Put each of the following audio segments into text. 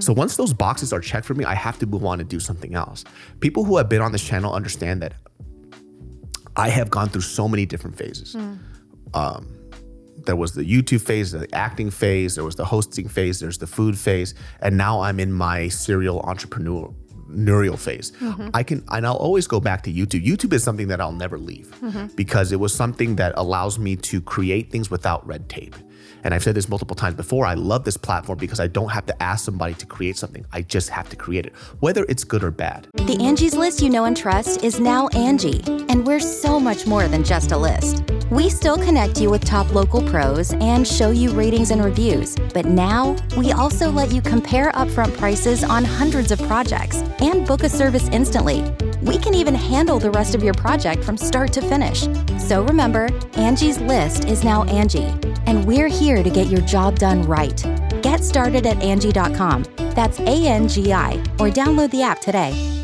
So once those boxes are checked for me, I have to move on and do something else. People who have been on this channel understand that I have gone through so many different phases. Hmm. Um, there was the YouTube phase, the acting phase, there was the hosting phase, there's the food phase, and now I'm in my serial entrepreneurial phase. Mm-hmm. I can and I'll always go back to YouTube. YouTube is something that I'll never leave mm-hmm. because it was something that allows me to create things without red tape. And I've said this multiple times before. I love this platform because I don't have to ask somebody to create something. I just have to create it, whether it's good or bad. The Angie's list you know and trust is now Angie, and we're so much more than just a list. We still connect you with top local pros and show you ratings and reviews, but now we also let you compare upfront prices on hundreds of projects and book a service instantly. We can even handle the rest of your project from start to finish. So remember, Angie's list is now Angie, and we're here to get your job done right. Get started at Angie.com. That's A N G I, or download the app today.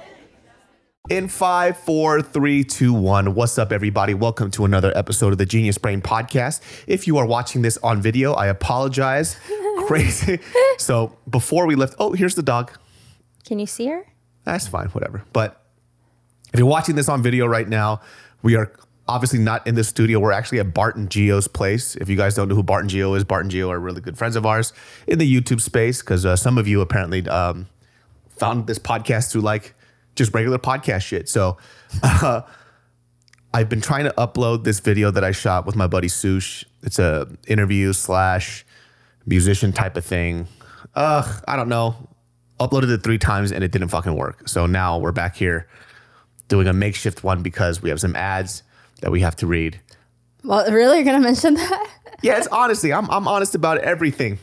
In five, four, three, two, one. What's up, everybody? Welcome to another episode of the Genius Brain Podcast. If you are watching this on video, I apologize. Crazy. So before we left, oh, here's the dog. Can you see her? That's fine, whatever. But if you're watching this on video right now, we are obviously not in the studio. We're actually at Bart and Geo's place. If you guys don't know who Bart and Geo is, Bart and Geo are really good friends of ours in the YouTube space because uh, some of you apparently um, found this podcast through like just regular podcast shit. So uh, I've been trying to upload this video that I shot with my buddy Sush. It's a interview slash musician type of thing. Ugh, I don't know. Uploaded it three times and it didn't fucking work. So now we're back here doing a makeshift one because we have some ads that we have to read. Well, really? You're going to mention that? Yeah, it's honestly, I'm, I'm honest about everything.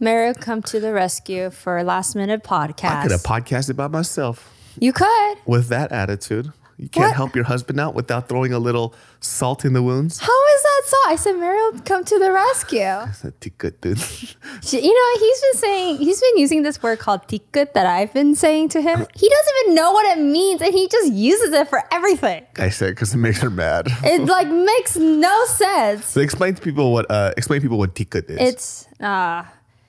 Will come to the rescue for a last minute podcast. I could have podcasted by myself you could. with that attitude. You can't What? help your husband out without throwing a little salt in the wounds. How is that so? I said Mary will come to the rescue. That's a dude. You know, he's been saying, he's been using this word called tikut that I've been saying to him. He doesn't even know what it means and he just uses it for everything. I said because it makes her mad. It like makes no sense. So explain to people what uh, explain people what tikut is. It's uh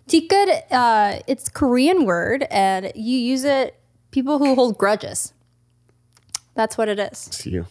tikut uh it's Korean word and you use it people who hold grudges. That's what it is. It's you.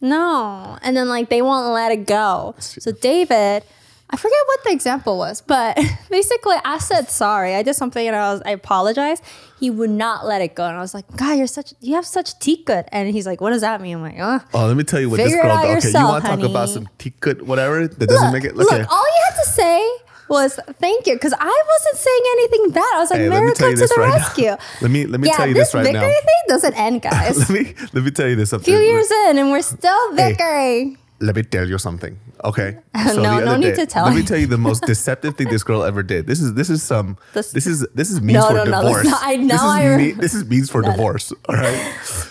No. And then like they won't let it go. So David, I forget what the example was, but basically I said sorry. I did something and I was I apologize. He would not let it go. And I was like, God, you're such you have such tikut. And he's like, What does that mean? I'm like, oh. Oh, let me tell you what this girl does. Okay, you want to talk about some tikut, whatever that doesn't Look, make it. look, Okay. all you had to say was thank you because I wasn't saying anything bad. I was like, Hey, let me Mary, tell come to the right now. rescue. Let me- let me yeah, tell you this this right now. bickering thing doesn't end, guys. let me let me tell you this A few years in, and we're still Hey. Let me tell you something. Okay. No, the no other need to tell Let me tell you the most deceptive thing this girl ever did. This is this is some This- this, is this is means No, for no, no, divorce. not- I know This is, I re- me- this is means for divorce. All right.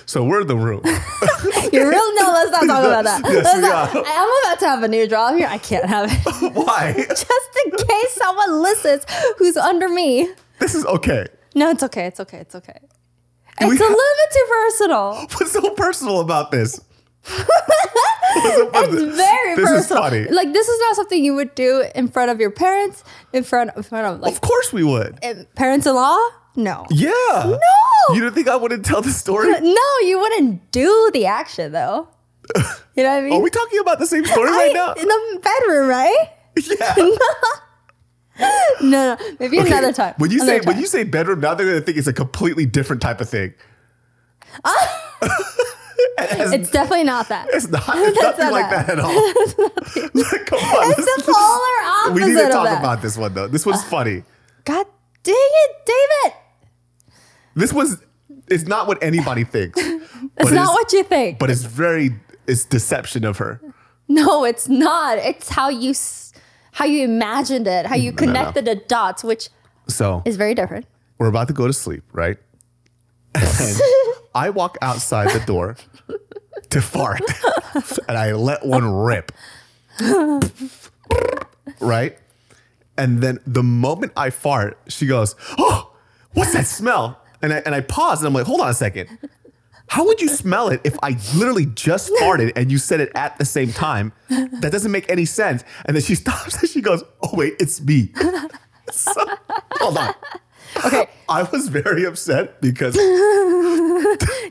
So we're in the room. You're real. No, let's not talk about that. Yes, not-. I'm about to have a new job here. I can't have it. Why? Just in case someone listens who's under me. This is okay. No, it's okay. It's okay. It's okay. Do It's a little bit too personal. What's so personal about this? It's very this personal. is funny. Like this is not something you would do in front of your parents, in front in front of like Of course we would. eh, parents-in-law. No. Yeah. No. You didn't think I wouldn't tell the story? No, you wouldn't do the action though. You know what I mean? Are we talking about the same story I- right now? in the bedroom, right? Yeah. No, no, maybe Okay, another time. When you Another say when you say bedroom, now they're gonna think it's a completely different type of thing. Ah. it's definitely not that. It's not. It's That's nothing not like that. that at all. Come on. It's the polar opposite we need to talk about this one though. This one's ah. funny. God dang it, David! This was. It's not what anybody thinks. It's not what you think. But it's very. It's deception of her. no, it's not. It's how you how you imagined it, how you mm, no. connected the dots, which So is very different. we're about to go to sleep, right? And I walk outside the door to fart, and I let one rip. right? And then the moment I fart, she goes, "Oh, what's that smell?" And I and I pause, and I'm like, "Hold on a second. How would you smell it if I literally just farted and you said it at the same time? That doesn't make any sense." And then she stops and she goes, "Oh wait, it's me." So- hold on. Okay. I was very upset because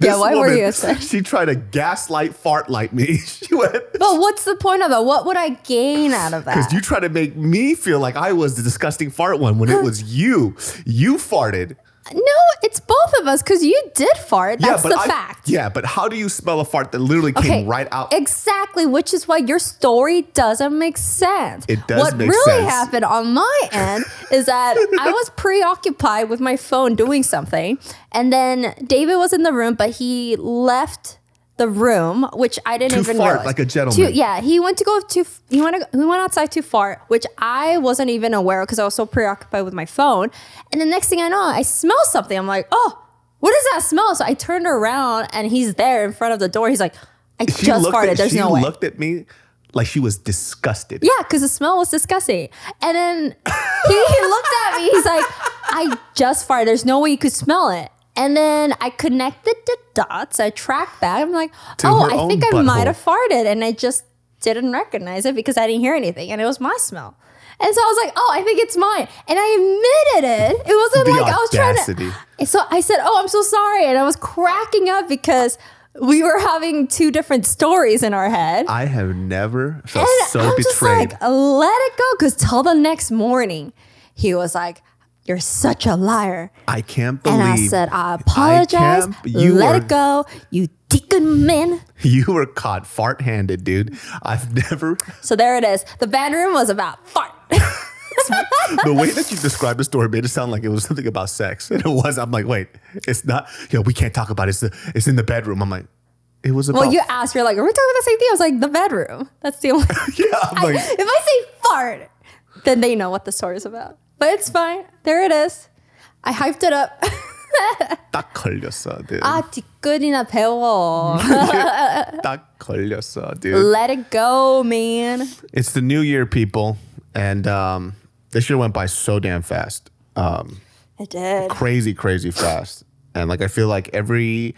Yeah, why were you upset? She tried to gaslight fart like me. She went But what's the point of that? What would I gain out of that? because you tried to make me feel like I was the disgusting fart one when it was you. You farted. No, it's both of us because you did fart. That's the I, fact. Yeah, but how do you smell a fart that literally came right out? Exactly, which is why your story doesn't make sense. It does What really sense. happened on my end is that I was preoccupied with my phone doing something, and then David was in the room, but he left the room, which I didn't To even fart realize. like a gentleman. To- yeah, he went to go to he went to, he went outside to fart, which I wasn't even aware because I was so preoccupied with my phone. And the next thing I know, I smell something. I'm like, oh, what is that smell? So I turned around and he's there in front of the door. He's like, I She just farted. At, There's she no way. He looked at me like she was disgusted. Yeah, because the smell was disgusting. And then he, he looked at me. He's like, I just farted. There's no way you could smell it. And then I connected the dots. I tracked back. I'm like, To oh, I think I might have farted. And I just didn't recognize it because I didn't hear anything. And it was my smell. And so I was like, oh, I think it's mine. And I admitted it. It wasn't The like I was trying to. So I said, oh, I'm so sorry. And I was cracking up because we were having two different stories in our head. I have never felt And so I'm just betrayed. like, let it go. Because till the next morning, he was like, you're such a liar. I can't believe. And I said, I apologize. can't- you let were- it go. You deacon man. You were caught fart handed, dude. I've never. So there it is. The bedroom was about fart. the way that you described the story made it sound like it was something about sex, and it was. I'm like, wait, it's not. Yo, we can't talk about it. It's, the, it's in the bedroom. I'm like, it was about. well, you asked, you're like, are we talking about the same thing? I was like, the bedroom. That's the only. yeah, I'm like, if I say fart, then they know what the story is about But it's fine. There it is. I hyped it up. 딱 걸렸어, dude. 아, 뒷글이나 배워. 딱 걸렸어, dude. Let it go, man. It's the new year, people, and um, this year went by so damn fast. Um, It did. crazy, crazy fast. And like I feel like every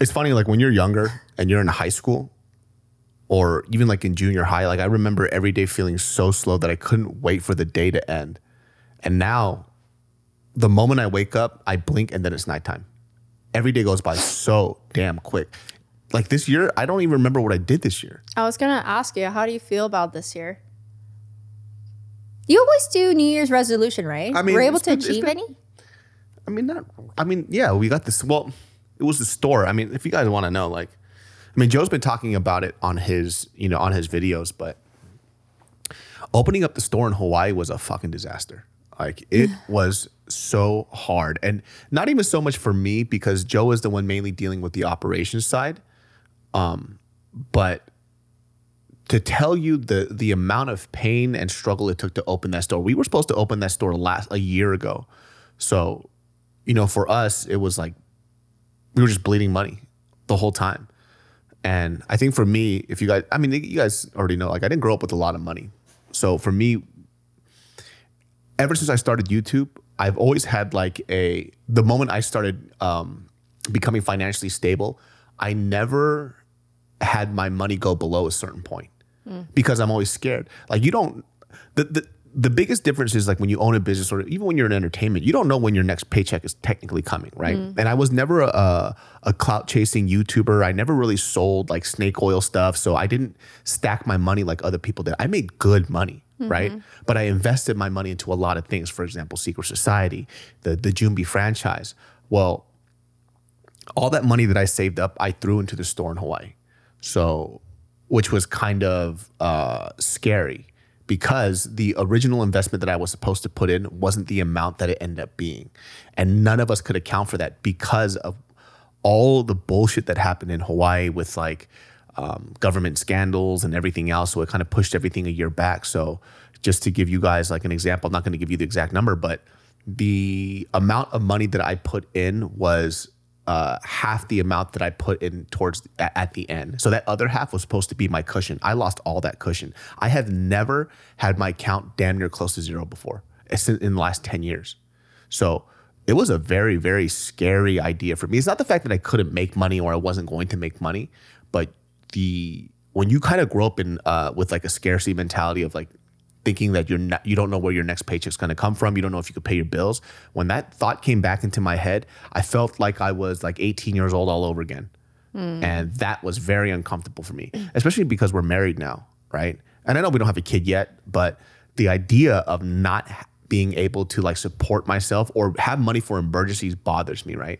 it's funny, like when you're younger and you're in high school or even like in junior high, like I remember every day feeling so slow that I couldn't wait for the day to end. and now the moment I wake up, I blink and then it's nighttime. Every day goes by so damn quick. Like this year, I don't even remember what I did this year. I was gonna ask you, how do you feel about this year? You always do New Year's resolution, right? I mean, were you able to been- achieve been- any? I mean, not. I mean, yeah, we got this. Well, it was the store. I mean, if you guys want to know, like, I mean, Joe's been talking about it on his, you know, on his videos, but opening up the store in Hawaii was a fucking disaster. Like, it was so hard, and not even so much for me because Joe is the one mainly dealing with the operations side. Um, but to tell you the the amount of pain and struggle it took to open that store. We were supposed to open that store last a year ago. So, you know, for us, it was like we were just bleeding money the whole time. And I think for me, if you guys, I mean, you guys already know, like I didn't grow up with a lot of money. So for me, ever since I started YouTube, I've always had like a, the moment I started um, becoming financially stable, I never had my money go below a certain point because I'm always scared. Like you don't, the, the, the biggest difference is like when you own a business or even when you're in entertainment, you don't know when your next paycheck is technically coming, right? And I was never a, a clout chasing YouTuber. I never really sold like snake oil stuff. So I didn't stack my money like other people did. I made good money. Right? But I invested my money into a lot of things. For example, Secret Society, the the Jumbi franchise. Well, all that money that I saved up, I threw into the store in Hawaii. So, which was kind of uh, scary because the original investment that I was supposed to put in wasn't the amount that it ended up being. And none of us could account for that because of all the bullshit that happened in Hawaii with like um, government scandals and everything else. So it kind of pushed everything a year back. So just to give you guys like an example, I'm not going to give you the exact number, but the amount of money that I put in was uh, half the amount that I put in towards at, at the end. So that other half was supposed to be my cushion. I lost all that cushion. I have never had my count damn near close to zero before. In, in the last 10 years. So it was a very, very scary idea for me. It's not the fact that I couldn't make money or I wasn't going to make money, but the when you kind of grow up in uh, with like a scarcity mentality of like thinking that you're not you don't know where your next paycheck's going to come from you don't know if you could pay your bills when that thought came back into my head i felt like i was like 18 years old all over again. And that was very uncomfortable for me especially because we're married now right? And i know we don't have a kid yet but the idea of not being able to like support myself or have money for emergencies bothers me right?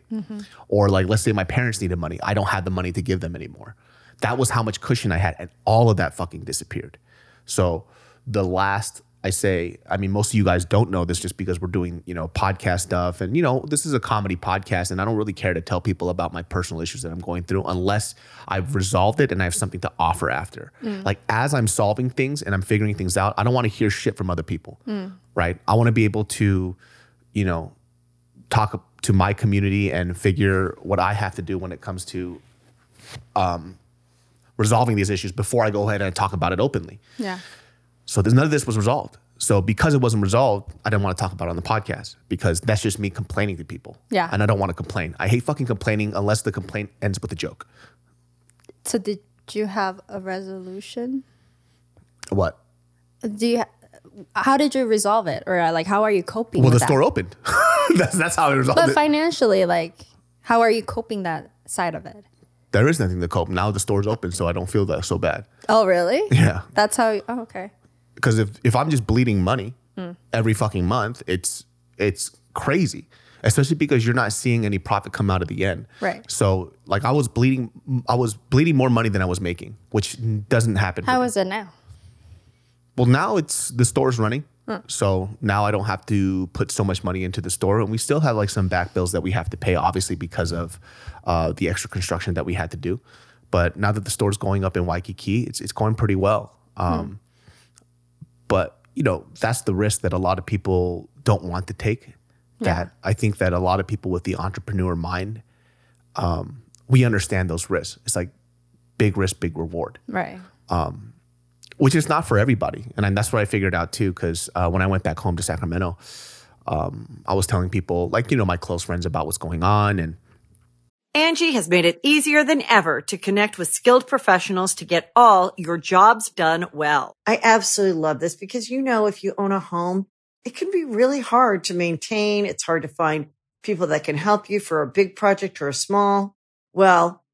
Or like let's say my parents needed money i don't have the money to give them anymore that was how much cushion i had and all of that fucking disappeared so the last I say, I mean, most of you guys don't know this just because we're doing, you know, podcast stuff. And, you know, this is a comedy podcast, and I don't really care to tell people about my personal issues that I'm going through unless I've resolved it and I have something to offer after. Like, as I'm solving things and I'm figuring things out, I don't want to hear shit from other people, right? I want to be able to, you know, talk to my community and figure what I have to do when it comes to um, resolving these issues before I go ahead and talk about it openly. Yeah. So there's none of this was resolved. So because it wasn't resolved, I didn't want to talk about it on the podcast because that's just me complaining to people. Yeah. And I don't want to complain. I hate fucking complaining unless the complaint ends with a joke. So did you have a resolution? What? Do you? How did you resolve it, or like how are you coping? Well, the that? store opened. that's that's how I resolved But it. financially, like, how are you coping that side of it? There is nothing to cope. Now the store's open, so I don't feel that so bad. Oh, really? Yeah. That's how. Oh, okay. Because if if I'm just bleeding money Hmm. every fucking month, it's it's crazy. Especially because you're not seeing any profit come out of the end. Right. So like I was bleeding I was bleeding more money than I was making, which doesn't happen. How is it now? Well, now it's the store's running. So now I don't have to put so much money into the store. And we still have like some back bills that we have to pay, obviously, because of uh, the extra construction that we had to do. But now that the store's going up in Waikiki, it's, it's going pretty well. Um, But, you know, that's the risk that a lot of people don't want to take. That I think that a lot of people with the entrepreneur mind, um, we understand those risks. It's like big risk, big reward Right. Which is not for everybody. And that's what I figured out too, because uh, when I went back home to Sacramento, um, I was telling people, like, you know, my close friends about what's going on. And Angie has made it easier than ever to connect with skilled professionals to get all your jobs done well. I absolutely love this because, you know, if you own a home, it can be really hard to maintain. It's hard to find people that can help you for a big project or a small. Well,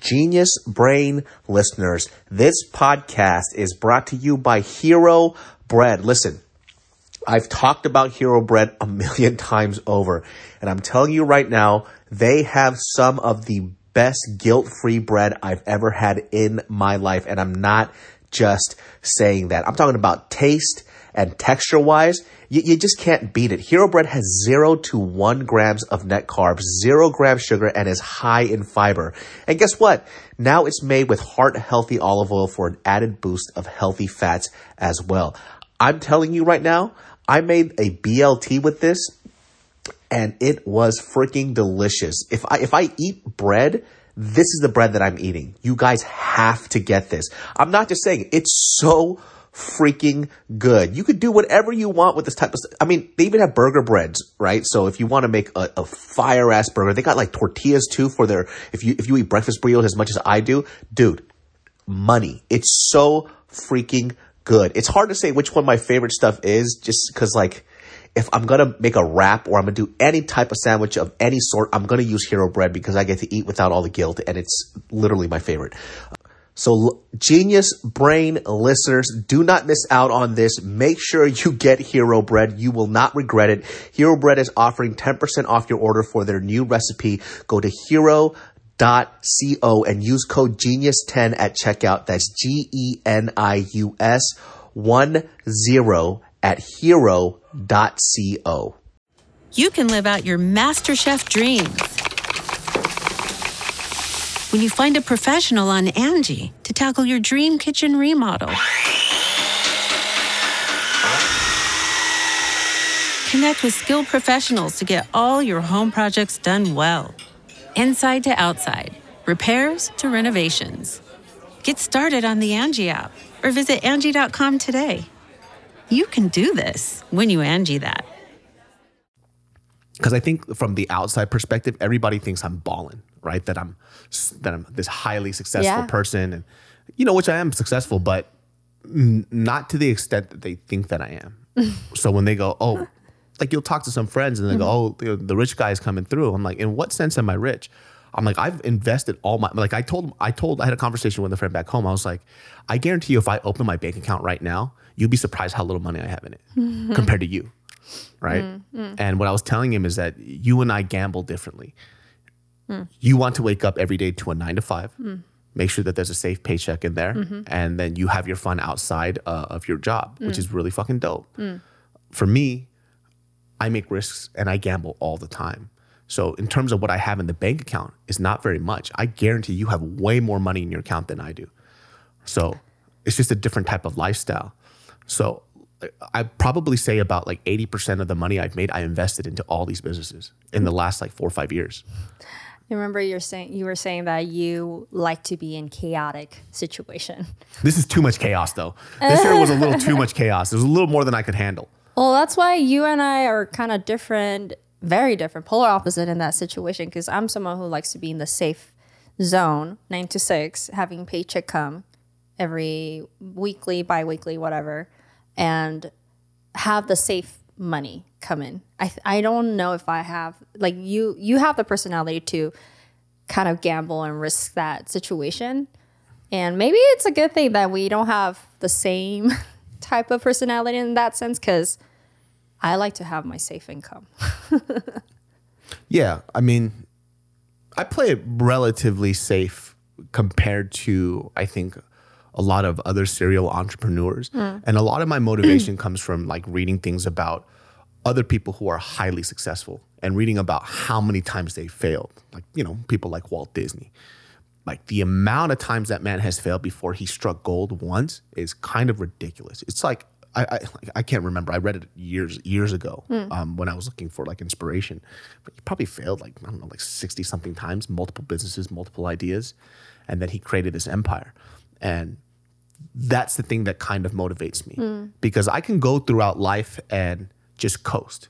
Genius Brain listeners, this podcast is brought to you by Hero Bread. Listen, I've talked about Hero Bread a million times over, and I'm telling you right now, they have some of the best guilt-free bread I've ever had in my life, and I'm not just saying that. I'm talking about taste and texture wise, you, you just can't beat it. Hero Bread has zero to one grams of net carbs, zero grams sugar, and is high in fiber. And guess what? Now it's made with heart healthy olive oil for an added boost of healthy fats as well. I'm telling you right now, I made a BLT with this and it was freaking delicious. If I if I eat bread, this is the bread that I'm eating. You guys have to get this. I'm not just saying it's so freaking good. You could do whatever you want with this type of stuff. I mean, they even have burger breads, right? So if you want to make a, a fire ass burger, they got like tortillas too for their if you if you eat breakfast burritos as much as I do, dude, money. It's so freaking good. It's hard to say which one my favorite stuff is just because like if I'm gonna make a wrap or I'm gonna do any type of sandwich of any sort, I'm gonna use Hero Bread because I get to eat without all the guilt and it's literally my favorite. So genius brain listeners, do not miss out on this. Make sure you get Hero Bread. You will not regret it. Hero Bread is offering 10% off your order for their new recipe. Go to hero co and use code genius10 at checkout that's g-e-n-i-u-s 1 0 at hero.co You can live out your MasterChef dreams when you find a professional on Angie to tackle your dream kitchen remodel. Connect with skilled professionals to get all your home projects done well. Inside to outside, repairs to renovations. Get started on the Angie app or visit Angie.com today. You can do this when you Angie that. because I think from the outside perspective, everybody thinks I'm balling, right? That I'm that I'm this highly successful Yeah. person, and you know, which I am successful, but n- not to the extent that they think that I am. so when they go, oh, like you'll talk to some friends and they go, mm-hmm. oh, the, the rich guy's coming through. I'm like, in what sense am I rich? I'm like, I've invested all my like I told I told I had a conversation with a friend back home. I was like, I guarantee you, if I open my bank account right now, you'd be surprised how little money I have in it compared to you right? Mm-hmm. And what I was telling him is that you and I gamble differently. Hmm. You want to wake up every day to a nine to five, hmm. make sure that there's a safe paycheck in there, mm-hmm. and then you have your fun outside uh, of your job, which hmm. is really fucking dope. For me, I make risks and I gamble all the time. So in terms of what I have in the bank account, is not very much. I guarantee you have way more money in your account than I do. So it's just a different type of lifestyle. So uh, I probably say about like 80% of the money I've made, I invested into all these businesses in the last like four or five years. I remember you're saying you were saying that you like to be in chaotic situation. This is too much chaos though. This year was a little too much chaos. It was a little more than I could handle. Well, that's why you and I are kind of different, very different, polar opposite in that situation. Because I'm someone who likes to be in the safe zone, nine to six, having paycheck come every weekly, bi-weekly, whatever, and have the safe money come in. I I don't know if I have like you. You have the personality to kind of gamble and risk that situation. And maybe it's a good thing that we don't have the same type of personality in that sense because I like to have my safe income. Yeah, I mean, I play it relatively safe compared to I think a lot of other serial entrepreneurs, and a lot of my motivation comes from like reading things about other people who are highly successful and reading about how many times they failed. Like you know, people like Walt Disney. Like the amount of times that man has failed before he struck gold once is kind of ridiculous. It's like I I, I can't remember. I read it years years ago um, when I was looking for like inspiration. But he probably failed like I don't know like sixty something times, multiple businesses, multiple ideas, and then he created this empire. And that's the thing that kind of motivates me because I can go throughout life and just coast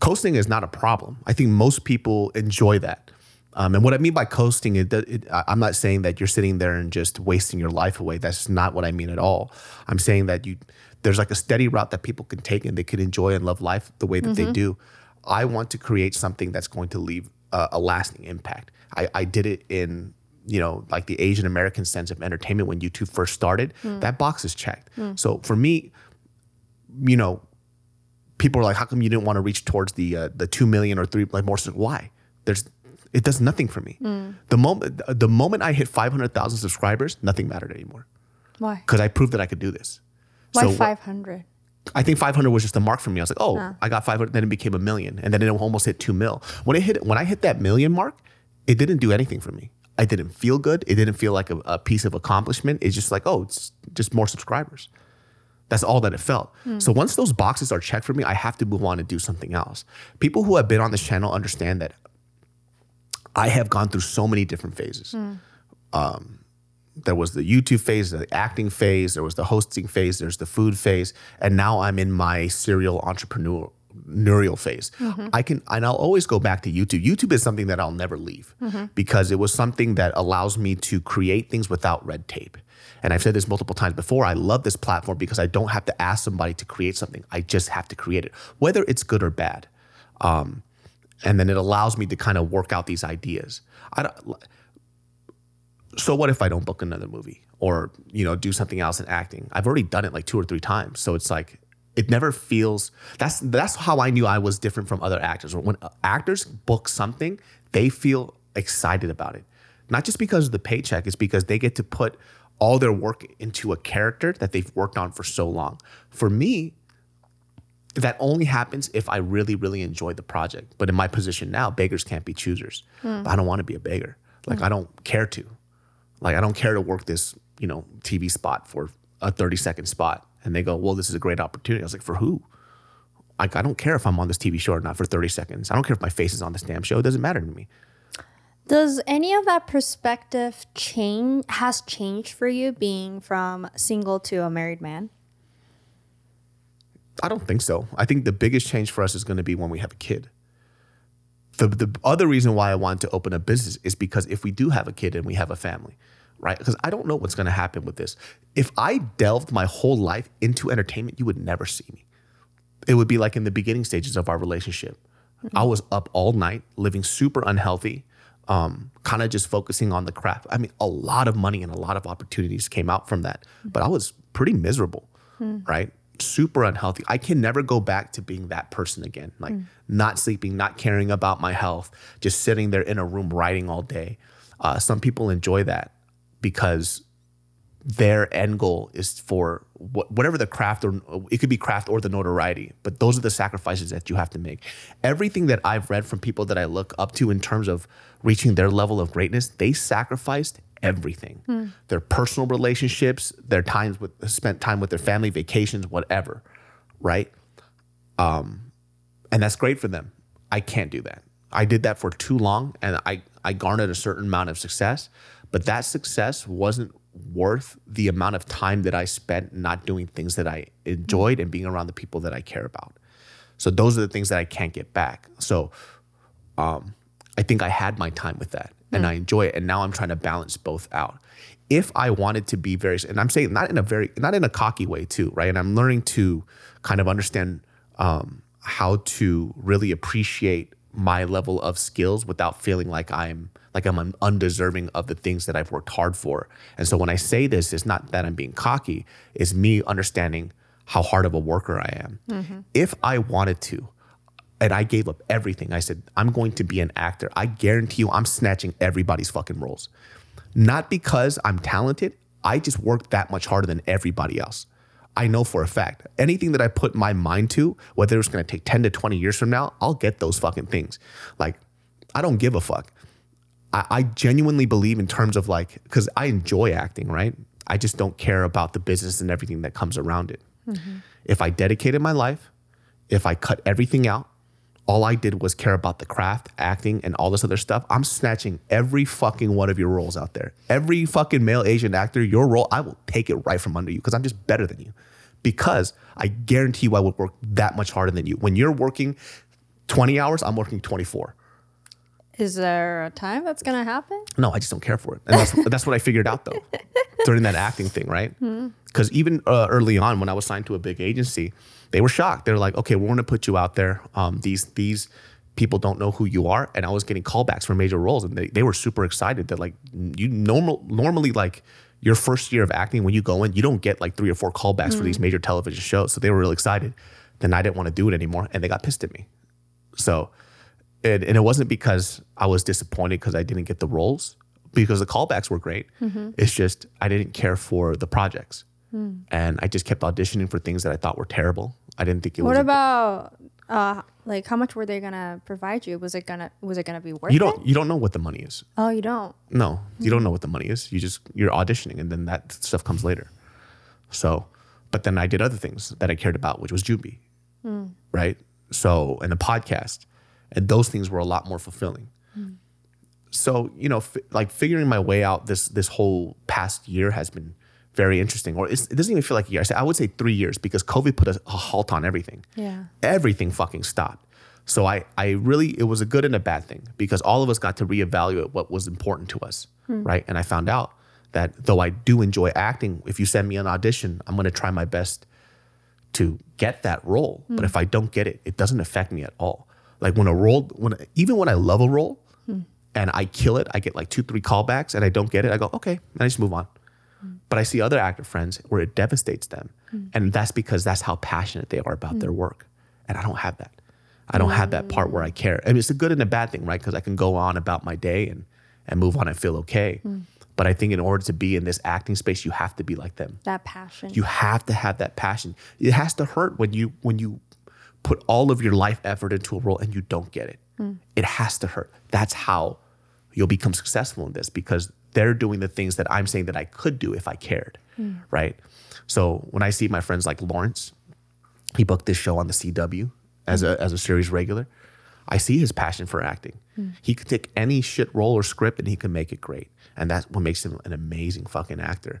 coasting is not a problem. I think most people enjoy that. Um, and what I mean by coasting, it, it, I'm not saying that you're sitting there and just wasting your life away. That's not what I mean at all. I'm saying that you there's like a steady route that people can take and they can enjoy and love life the way that they do. I want to create something that's going to leave a, a lasting impact. I, I did it in you know like the Asian American sense of entertainment when YouTube first started. Hmm. That box is checked. Hmm. So for me, you know, people are like, how come you didn't want to reach towards the uh, the two million or three like more? Why? There's it does nothing for me. Hmm. The moment the moment I hit five hundred thousand subscribers, nothing mattered anymore Why? because I proved that I could do this. Why So 500? I think 500 was just the mark for me. I was like, oh, ah. I got 500. Then it became a million, and then it almost hit two mil. When it hit, when I hit that million mark, it didn't do anything for me. I didn't feel good. It didn't feel like a, a piece of accomplishment. It's just like, oh, it's just more subscribers. That's all that it felt. So once those boxes are checked for me, I have to move on and do something else. People who have been on this channel understand that I have gone through so many different phases. Um, there was the YouTube phase, the acting phase, there was the hosting phase, there's the food phase, and now I'm in my serial entrepreneurial phase. I can, and I'll always go back to YouTube. YouTube is something that I'll never leave because it was something that allows me to create things without red tape. And I've said this multiple times before. I love this platform because I don't have to ask somebody to create something. I just have to create it, whether it's good or bad. Um, and then it allows me to kind of work out these ideas. I don't, so what if I don't book another movie or you know do something else in acting? I've already done it like two or three times, so it's like it never feels. That's that's how I knew I was different from other actors. When actors book something, they feel excited about it, not just because of the paycheck. It's because they get to put all their work into a character that they've worked on for so long. For me, that only happens if I really, really enjoy the project. But in my position now, beggars can't be choosers. But I don't want to be a beggar. Like hmm. I don't care to. Like I don't care to work this, you know, TV spot for a 30 second spot. And they go, well, this is a great opportunity. I was like, for who? Like I don't care if I'm on this TV show or not for 30 seconds. I don't care if my face is on this damn show. It doesn't matter to me. Does any of that perspective change has changed for you being from single to a married man? I don't think so. I think the biggest change for us is going to be when we have a kid. The, the other reason why I want to open a business is because if we do have a kid and we have a family, right? Because I don't know what's going to happen with this. If I delved my whole life into entertainment, you would never see me. It would be like in the beginning stages of our relationship. I was up all night, living super unhealthy, um, kind of just focusing on the craft. I mean, a lot of money and a lot of opportunities came out from that, but I was pretty miserable, right? Super unhealthy. I can never go back to being that person again. Like not sleeping, not caring about my health, just sitting there in a room writing all day. Uh, some people enjoy that because their end goal is for whatever the craft or it could be craft or the notoriety but those are the sacrifices that you have to make. Everything that i've read from people that i look up to in terms of reaching their level of greatness they sacrificed everything. Their personal relationships their times with spent time with their family vacations whatever right? Um and that's great for them. I can't do that. I did that for too long and i i garnered a certain amount of success but that success wasn't worth the amount of time that I spent not doing things that I enjoyed and being around the people that I care about. So those are the things that I can't get back. So um, I think I had my time with that and I enjoy it. And now I'm trying to balance both out. If I wanted to be very, and I'm saying not in a very, not in a cocky way too, right? And I'm learning to kind of understand um, how to really appreciate my level of skills without feeling like I'm like I'm undeserving of the things that I've worked hard for. And so when I say this, it's not that I'm being cocky, it's me understanding how hard of a worker I am. Mm-hmm. If I wanted to, and I gave up everything, I said, I'm going to be an actor. I guarantee you I'm snatching everybody's fucking roles. Not because I'm talented, I just work that much harder than everybody else. I know for a fact anything that I put my mind to, whether it's gonna take 10 to 20 years from now, I'll get those fucking things. Like, I don't give a fuck. I, I genuinely believe in terms of like, because I enjoy acting, right? I just don't care about the business and everything that comes around it. Mm-hmm. If I dedicated my life, if I cut everything out, all I did was care about the craft, acting, and all this other stuff. I'm snatching every fucking one of your roles out there. Every fucking male Asian actor, your role, I will take it right from under you because I'm just better than you. Because I guarantee you I would work that much harder than you. When you're working 20 hours, I'm working 24. Is there a time that's gonna happen? No, I just don't care for it. And that's, that's what I figured out though during that acting thing, right? Because even uh, early on, when I was signed to a big agency, they were shocked. They're like, "Okay, we're going to put you out there. Um, these these people don't know who you are." And I was getting callbacks for major roles, and they, they were super excited that like you normal normally like your first year of acting when you go in, you don't get like three or four callbacks for these major television shows. So they were really excited. Then I didn't want to do it anymore, and they got pissed at me. So, and, and it wasn't because I was disappointed because I didn't get the roles, because the callbacks were great. It's just I didn't care for the projects. Hmm. and I just kept auditioning for things that I thought were terrible. I didn't think it What was. a- about uh like how much were they gonna provide you? Was it gonna was it gonna be worth you don't you don't know what the money is. Oh, you don't. No, you don't hmm. know what the money is. You just you're auditioning, and then that stuff comes later. So, but then I did other things that I cared about, which was Jubi, hmm. right? So, and the podcast, and those things were a lot more fulfilling. So, you know, f- like figuring my way out this this whole past year has been very interesting. Or it's, it doesn't even feel like a year. I say I would say three years because COVID put a, a halt on everything Yeah. everything fucking stopped. So I, I really, it was a good and a bad thing because all of us got to reevaluate what was important to us, hmm. right? And I found out that though I do enjoy acting, if you send me an audition, I'm going to try my best to get that role. But hmm. if I don't get it, it doesn't affect me at all. Like when a role, when even when I love a role hmm. and I kill it, I get like two, three callbacks, and I don't get it, I go okay, and I just move on. But I see other actor friends where it devastates them. Hmm. And that's because that's how passionate they are about their hmm. work. And I don't have that. I don't have that part where I hmm. care. I mean, it's a good and a bad thing, right? Because I can go on about my day and, and move on and feel okay. But I think in order to be in this acting space, you have to be like them. That passion. You have to have that passion. It has to hurt when you when you put all of your life effort into a role and you don't get it. It has to hurt. That's how you'll become successful in this because they're doing the things that I'm saying that I could do if I cared, hmm. right? So when I see my friends like Lawrence, he booked this show on the CW as a as a series regular. I see his passion for acting. Hmm. He could take any shit role or script and he can make it great, and that's what makes him an amazing fucking actor.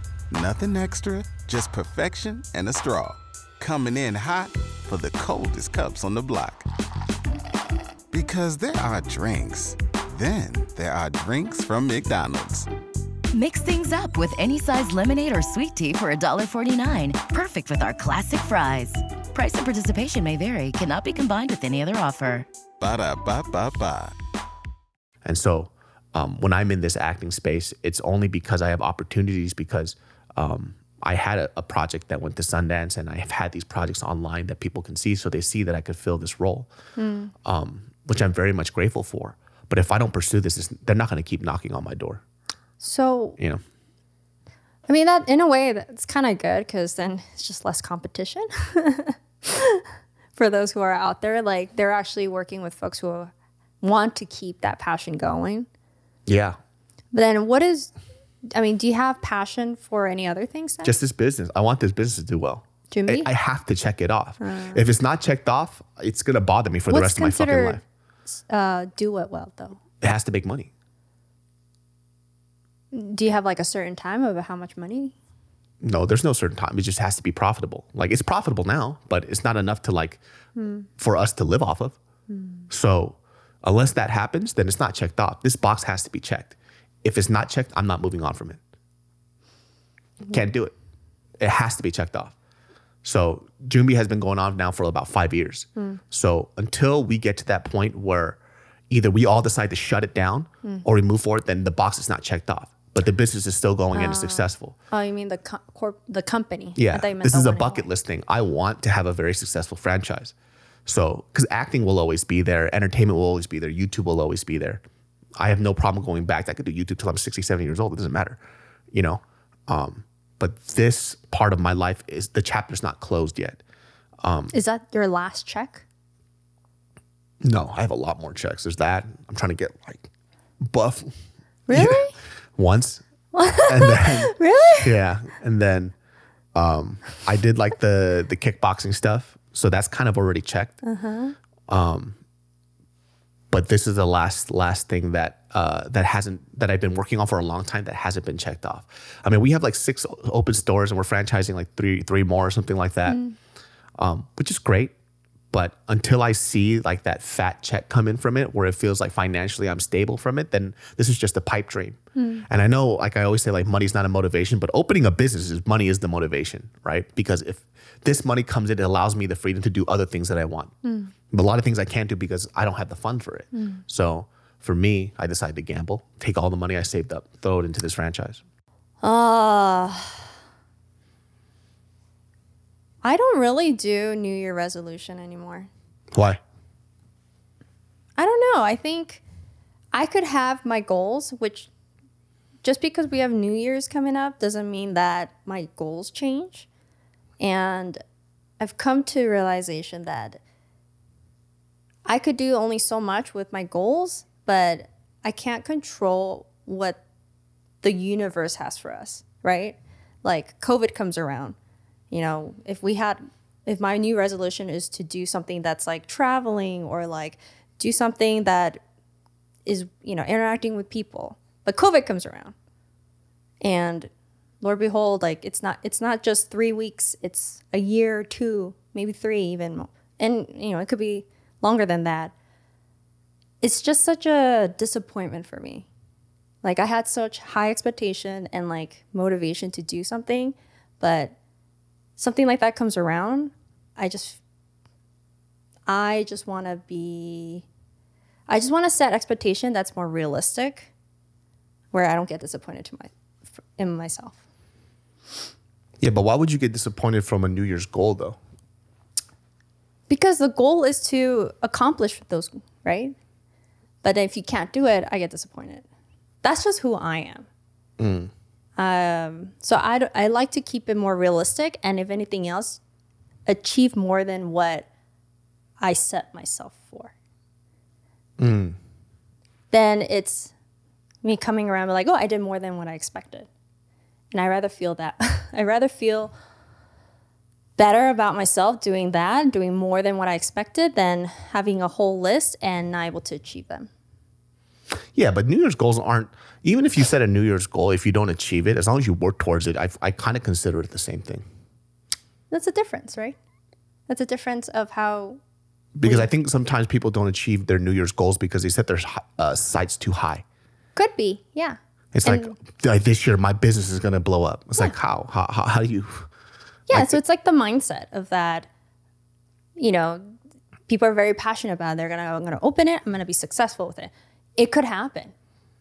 Nothing extra, just perfection and a straw. Coming in hot for the coldest cups on the block. Because there are drinks, then there are drinks from McDonald's. Mix things up with any size lemonade or sweet tea for $1.49. Perfect with our classic fries. Price and participation may vary, cannot be combined with any other offer. Ba da ba ba ba. And so um, when I'm in this acting space, it's only because I have opportunities because um, I had a, a project that went to Sundance and I have had these projects online that people can see so they see that I could fill this role, um, which I'm very much grateful for. But if I don't pursue this, they're not going to keep knocking on my door. So You know, I mean that in a way that's kind of good because then it's just less competition for those who are out there. Like they're actually working with folks who want to keep that passion going. yeah, But then what is? I mean, do you have passion for any other things? Then? just this business. I want this business to do well. Jimmy? I, I have to check it off. if it's not checked off, it's going to bother me for the rest of my fucking life. uh, do it well though. It has to make money. Do you have like a certain time of how much money? No, there's no certain time. It just has to be profitable. Like it's profitable now, but it's not enough to like for us to live off of. So unless that happens, then it's not checked off. This box has to be checked. If it's not checked, I'm not moving on from it. Can't do it. It has to be checked off. So Jumbi has been going on now for about five years. So until we get to that point where either we all decide to shut it down or we move forward, then the box is not checked off. But the business is still going and it's ah. successful. Oh, you mean the co- corp, the company? Yeah, this is a bucket list thing. I want to have a very successful franchise. So, because acting will always be there, entertainment will always be there, YouTube will always be there. I have no problem going back. I could do YouTube till I'm 60, 70 years old. It doesn't matter, you know. Um, but this part of my life is the chapter's not closed yet. Hawaii. Is that your last check? No, I have a lot more checks. There's that. I'm trying to get like buff Really? once, and then Really? yeah, and then um, I did like the the kickboxing stuff, so that's kind of already checked. Um, but this is the last last thing that uh, that hasn't that I've been working on for a long time that hasn't been checked off. I mean, we have like six open stores and we're franchising like three three more or something like that, um, which is great. But until I see like that fat check come in from it, where it feels like financially I'm stable from it, then this is just a pipe dream. Hmm. And I know, like I always say, like money's not a motivation, but opening a business is money is the motivation, right? Because if this money comes in, it allows me the freedom to do other things that I want. Hmm. But a lot of things I can't do because I don't have the fund for it. Hmm. So for me, I decided to gamble, take all the money I saved up, throw it into this franchise. Uh, I don't really do New Year resolution anymore. Why? I don't know. I think I could have my goals, which just because we have New Year's coming up doesn't mean that my goals change. And I've come to realization that I could do only so much with my goals, but I can't control what the universe has for us, right? Like COVID comes around. You know, if we had if my new resolution is to do something that's like traveling or like do something that is, you know, interacting with people. But COVID comes around. And Lord behold, like it's not it's not just 3 weeks, it's a year, two, maybe 3 even. And you know, it could be longer than that. It's just such a disappointment for me. Like I had such high expectation and like motivation to do something, but something like that comes around, I just I just want to be I just want to set expectation that's more realistic where I don't get disappointed to my in myself. Yeah, but why would you get disappointed from a New Year's goal though? Because the goal is to accomplish those, right? But if you can't do it, I get disappointed. That's just who I am. Mm. Um, so I, d- I like to keep it more realistic, and if anything else, achieve more than what I set myself for. Then it's me coming around and like, oh, I did more than what I expected, and I rather feel that. I rather feel better about myself doing that, doing more than what I expected, than having a whole list and not able to achieve them. Yeah, but New Year's goals aren't, even if you set a New Year's goal, if you don't achieve it, as long as you work towards it, I, I kind of consider it the same thing. That's a difference, right? That's a difference of how Because I think sometimes people don't achieve their New Year's goals because they set their uh, sights too high. could be, yeah. It's And- like, like this year, my business is going to blow up. It's like, how? How, how, how do you? Yeah, so it's like the mindset of that, you know, people are very passionate about it. They're gonna I'm gonna open it, I'm gonna be successful with it. It could happen.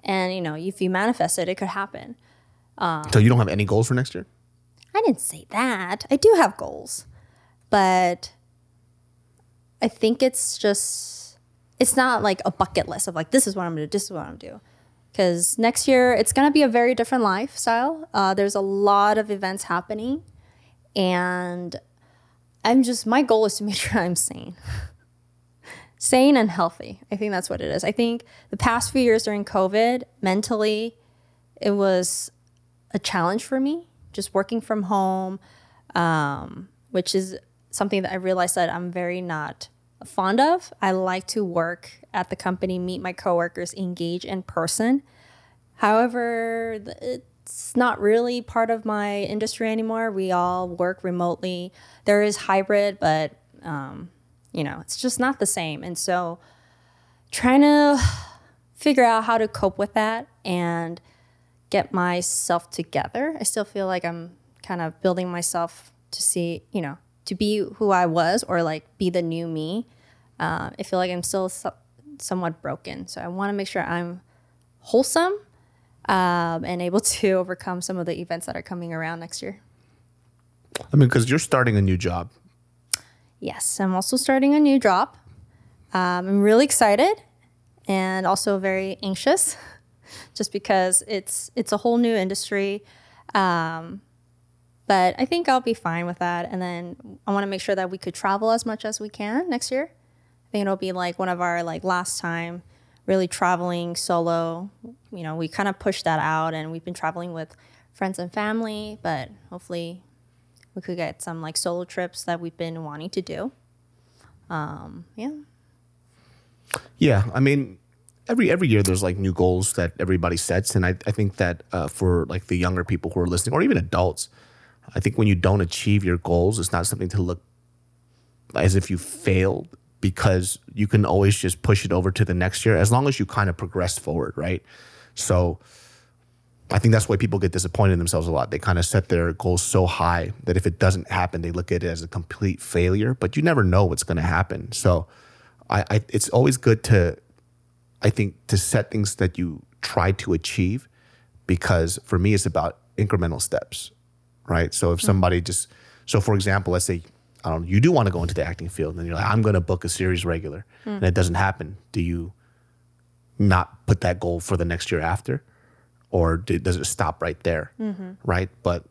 And you know, if you manifest it, it could happen. Um, So you don't have any goals for next year? I didn't say that. I do have goals. But I think it's just it's not like a bucket list of like this is what I'm gonna do, this is what I'm gonna do. Because next year it's gonna be a very different lifestyle. Uh, there's a lot of events happening, and I'm just my goal is to make sure I'm sane, sane and healthy. I think that's what it is. I think the past few years during COVID, mentally, it was a challenge for me just working from home um, which is something that i realized that i'm very not fond of i like to work at the company meet my coworkers engage in person however it's not really part of my industry anymore we all work remotely there is hybrid but um, you know it's just not the same and so trying to figure out how to cope with that and get myself together. I still feel like I'm kind of building myself to see, you know, to be who I was or like be the new me. Uh, I feel like I'm still so- somewhat broken. So I want to make sure I'm wholesome um, and able to overcome some of the events that are coming around next year. I mean, because you're starting a new job. Yes, I'm also starting a new job. Um, I'm really excited and also very anxious, just because it's it's a whole new industry. Um, but I think I'll be fine with that. And then I want to make sure that we could travel as much as we can next year. I think it'll be like one of our like last time really traveling solo. You know, we kind of pushed that out, and we've been traveling with friends and family. But hopefully, we could get some like solo trips that we've been wanting to do. Um, yeah. Yeah, I mean, every every year there's like new goals that everybody sets, and I, I think that uh, for like the younger people who are listening, or even adults, I think when you don't achieve your goals, it's not something to look as if you failed because you can always just push it over to the next year as long as you kind of progress forward, right? So I think that's why people get disappointed in themselves a lot. They kind of set their goals so high that if it doesn't happen, they look at it as a complete failure. But you never know what's going to happen. So I, I, it's always good to, I think, to set things that you try to achieve, because for me, it's about incremental steps, right? So if somebody just, so for example, let's say I don't know, you do want to go into the acting field, and you're like, I'm going to book a series regular, Mm. and it doesn't happen. Do you not put that goal for the next year after, or do, does it stop right there? Mhm. Right, but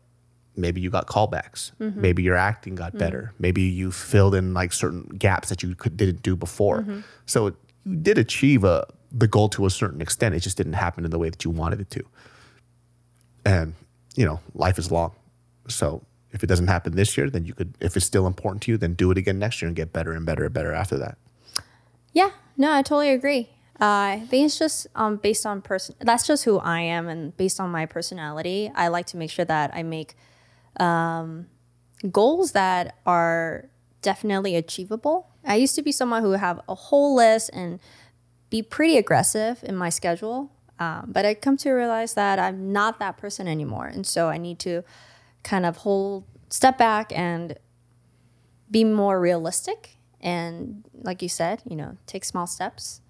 maybe you got callbacks. Mhm. Maybe your acting got Mhm. better. Maybe you filled in like certain gaps that you could, didn't do before. Mhm. So it, you did achieve a the goal to a certain extent. It just didn't happen in the way that you wanted it to. And you know, life is long. So if it doesn't happen this year, then you could. If it's still important to you, then do it again next year and get better and better and better after that. Yeah, no, I totally agree. Uh, I think it's just um, based on person. That's just who I am, and based on my personality, I like to make sure that I make um, goals that are definitely achievable. I used to be someone who would have a whole list and be pretty aggressive in my schedule, um, but I come to realize that I'm not that person anymore, and so I need to kind of hold step back and be more realistic and like you said you know take small steps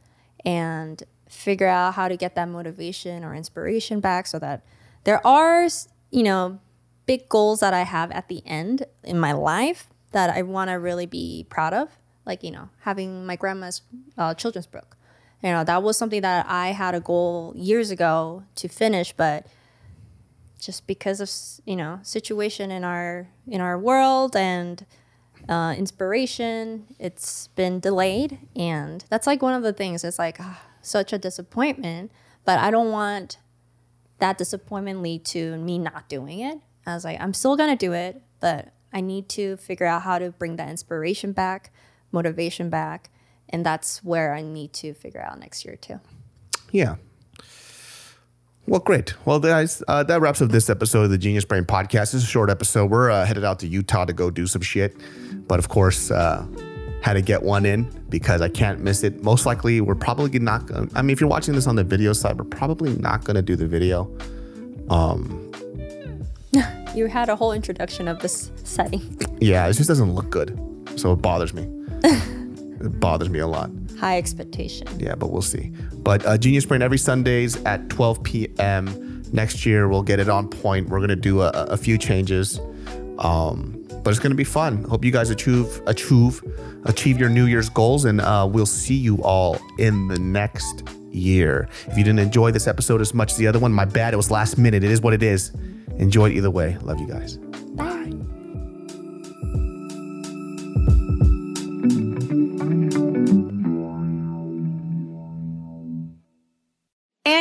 and figure out how to get that motivation or inspiration back so that there are you know big goals that i have at the end in my life that i want to really be proud of like you know having my grandma's uh, children's book. You know that was something that i had a goal years ago to finish but just because of you know situation in our in our world and uh, inspiration. It's been delayed and that's like one of the things. It's like ah, such a disappointment but i don't want that disappointment lead to me not doing it. I was like i'm still gonna do it but i need to figure out how to bring that inspiration back motivation back and that's where i need to figure out next year too. Yeah. Well, great. Well, guys, uh, that wraps up this episode of the Genius Brain Podcast. It's a short episode. We're uh, headed out to Utah to go do some shit, but of course, uh, had to get one in because I can't miss it. Most likely, we're probably not. Gonna, I mean, if you're watching this on the video side, we're probably not going to do the video. Um, you had a whole introduction of this setting yeah, it just doesn't look good, so it bothers me. it bothers me a lot. High expectation Yeah, but we'll see. But uh, Genius Brain every Sundays at 12 p.m. Next year, we'll get it on point. We're gonna do a, a few changes, um, but it's gonna be fun. Hope you guys achieve achieve achieve your New Year's goals, and uh, we'll see you all in the next year. If you didn't enjoy this episode as much as the other one, my bad. It was last minute. It is what it is. Enjoy it either way. Love you guys.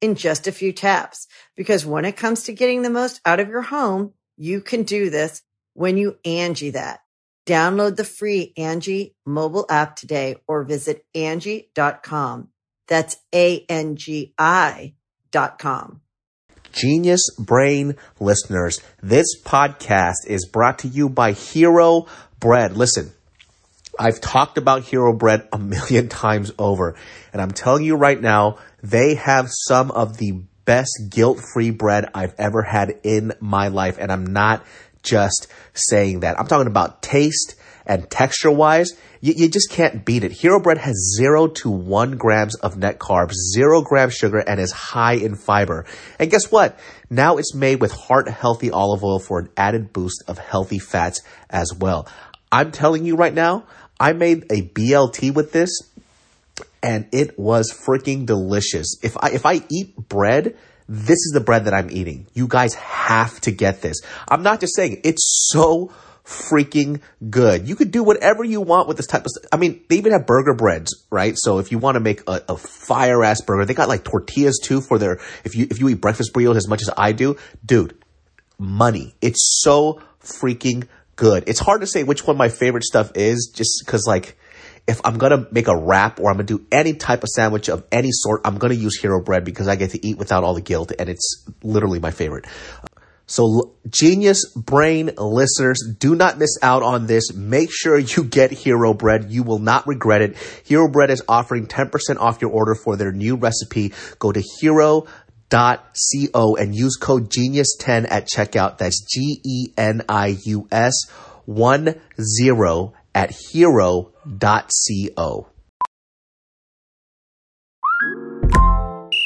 in just a few taps. Because when it comes to getting the most out of your home, you can do this when you Angi that. Download the free Angi mobile app today or visit Angi.com. That's A-N-G-I dot com. Genius Brain listeners, this podcast is brought to you by Hero Bread. Listen, I've talked about Hero Bread a million times over, and I'm telling you right now, they have some of the best guilt-free bread I've ever had in my life, and I'm not just saying that. I'm talking about taste and texture-wise. You, you just can't beat it. Hero Bread has zero to one grams of net carbs, zero grams sugar, and is high in fiber. And guess what? Now it's made with heart healthy olive oil for an added boost of healthy fats as well. I'm telling you right now, I made a BLT with this and it was freaking delicious. If I, if I eat bread, this is the bread that I'm eating. You guys have to get this. I'm not just saying it's so freaking good. You could do whatever you want with this type of stuff. I mean, they even have burger breads, right? So if you want to make a, a fire ass burger, they got like tortillas too for their, if you, if you eat breakfast burritos as much as I do, dude, money. It's so freaking good. It's hard to say which one my favorite stuff is just because like, if I'm gonna make a wrap or I'm gonna do any type of sandwich of any sort, I'm gonna use Hero Bread because I get to eat without all the guilt and it's literally my favorite. So, genius brain listeners, do not miss out on this. Make sure you get Hero Bread. You will not regret it. Hero Bread is offering 10% off your order for their new recipe. Go to hero.co and use code genius10 at checkout. That's G E N I U S 1 0 at hero.co.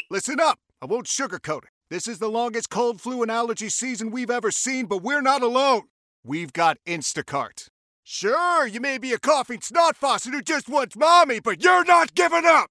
Listen up. I won't sugarcoat it. This is the longest cold, flu, and allergy season we've ever seen, but we're not alone. We've got Instacart. Sure, you may be a coughing snot faucet who just wants mommy, but you're not giving up!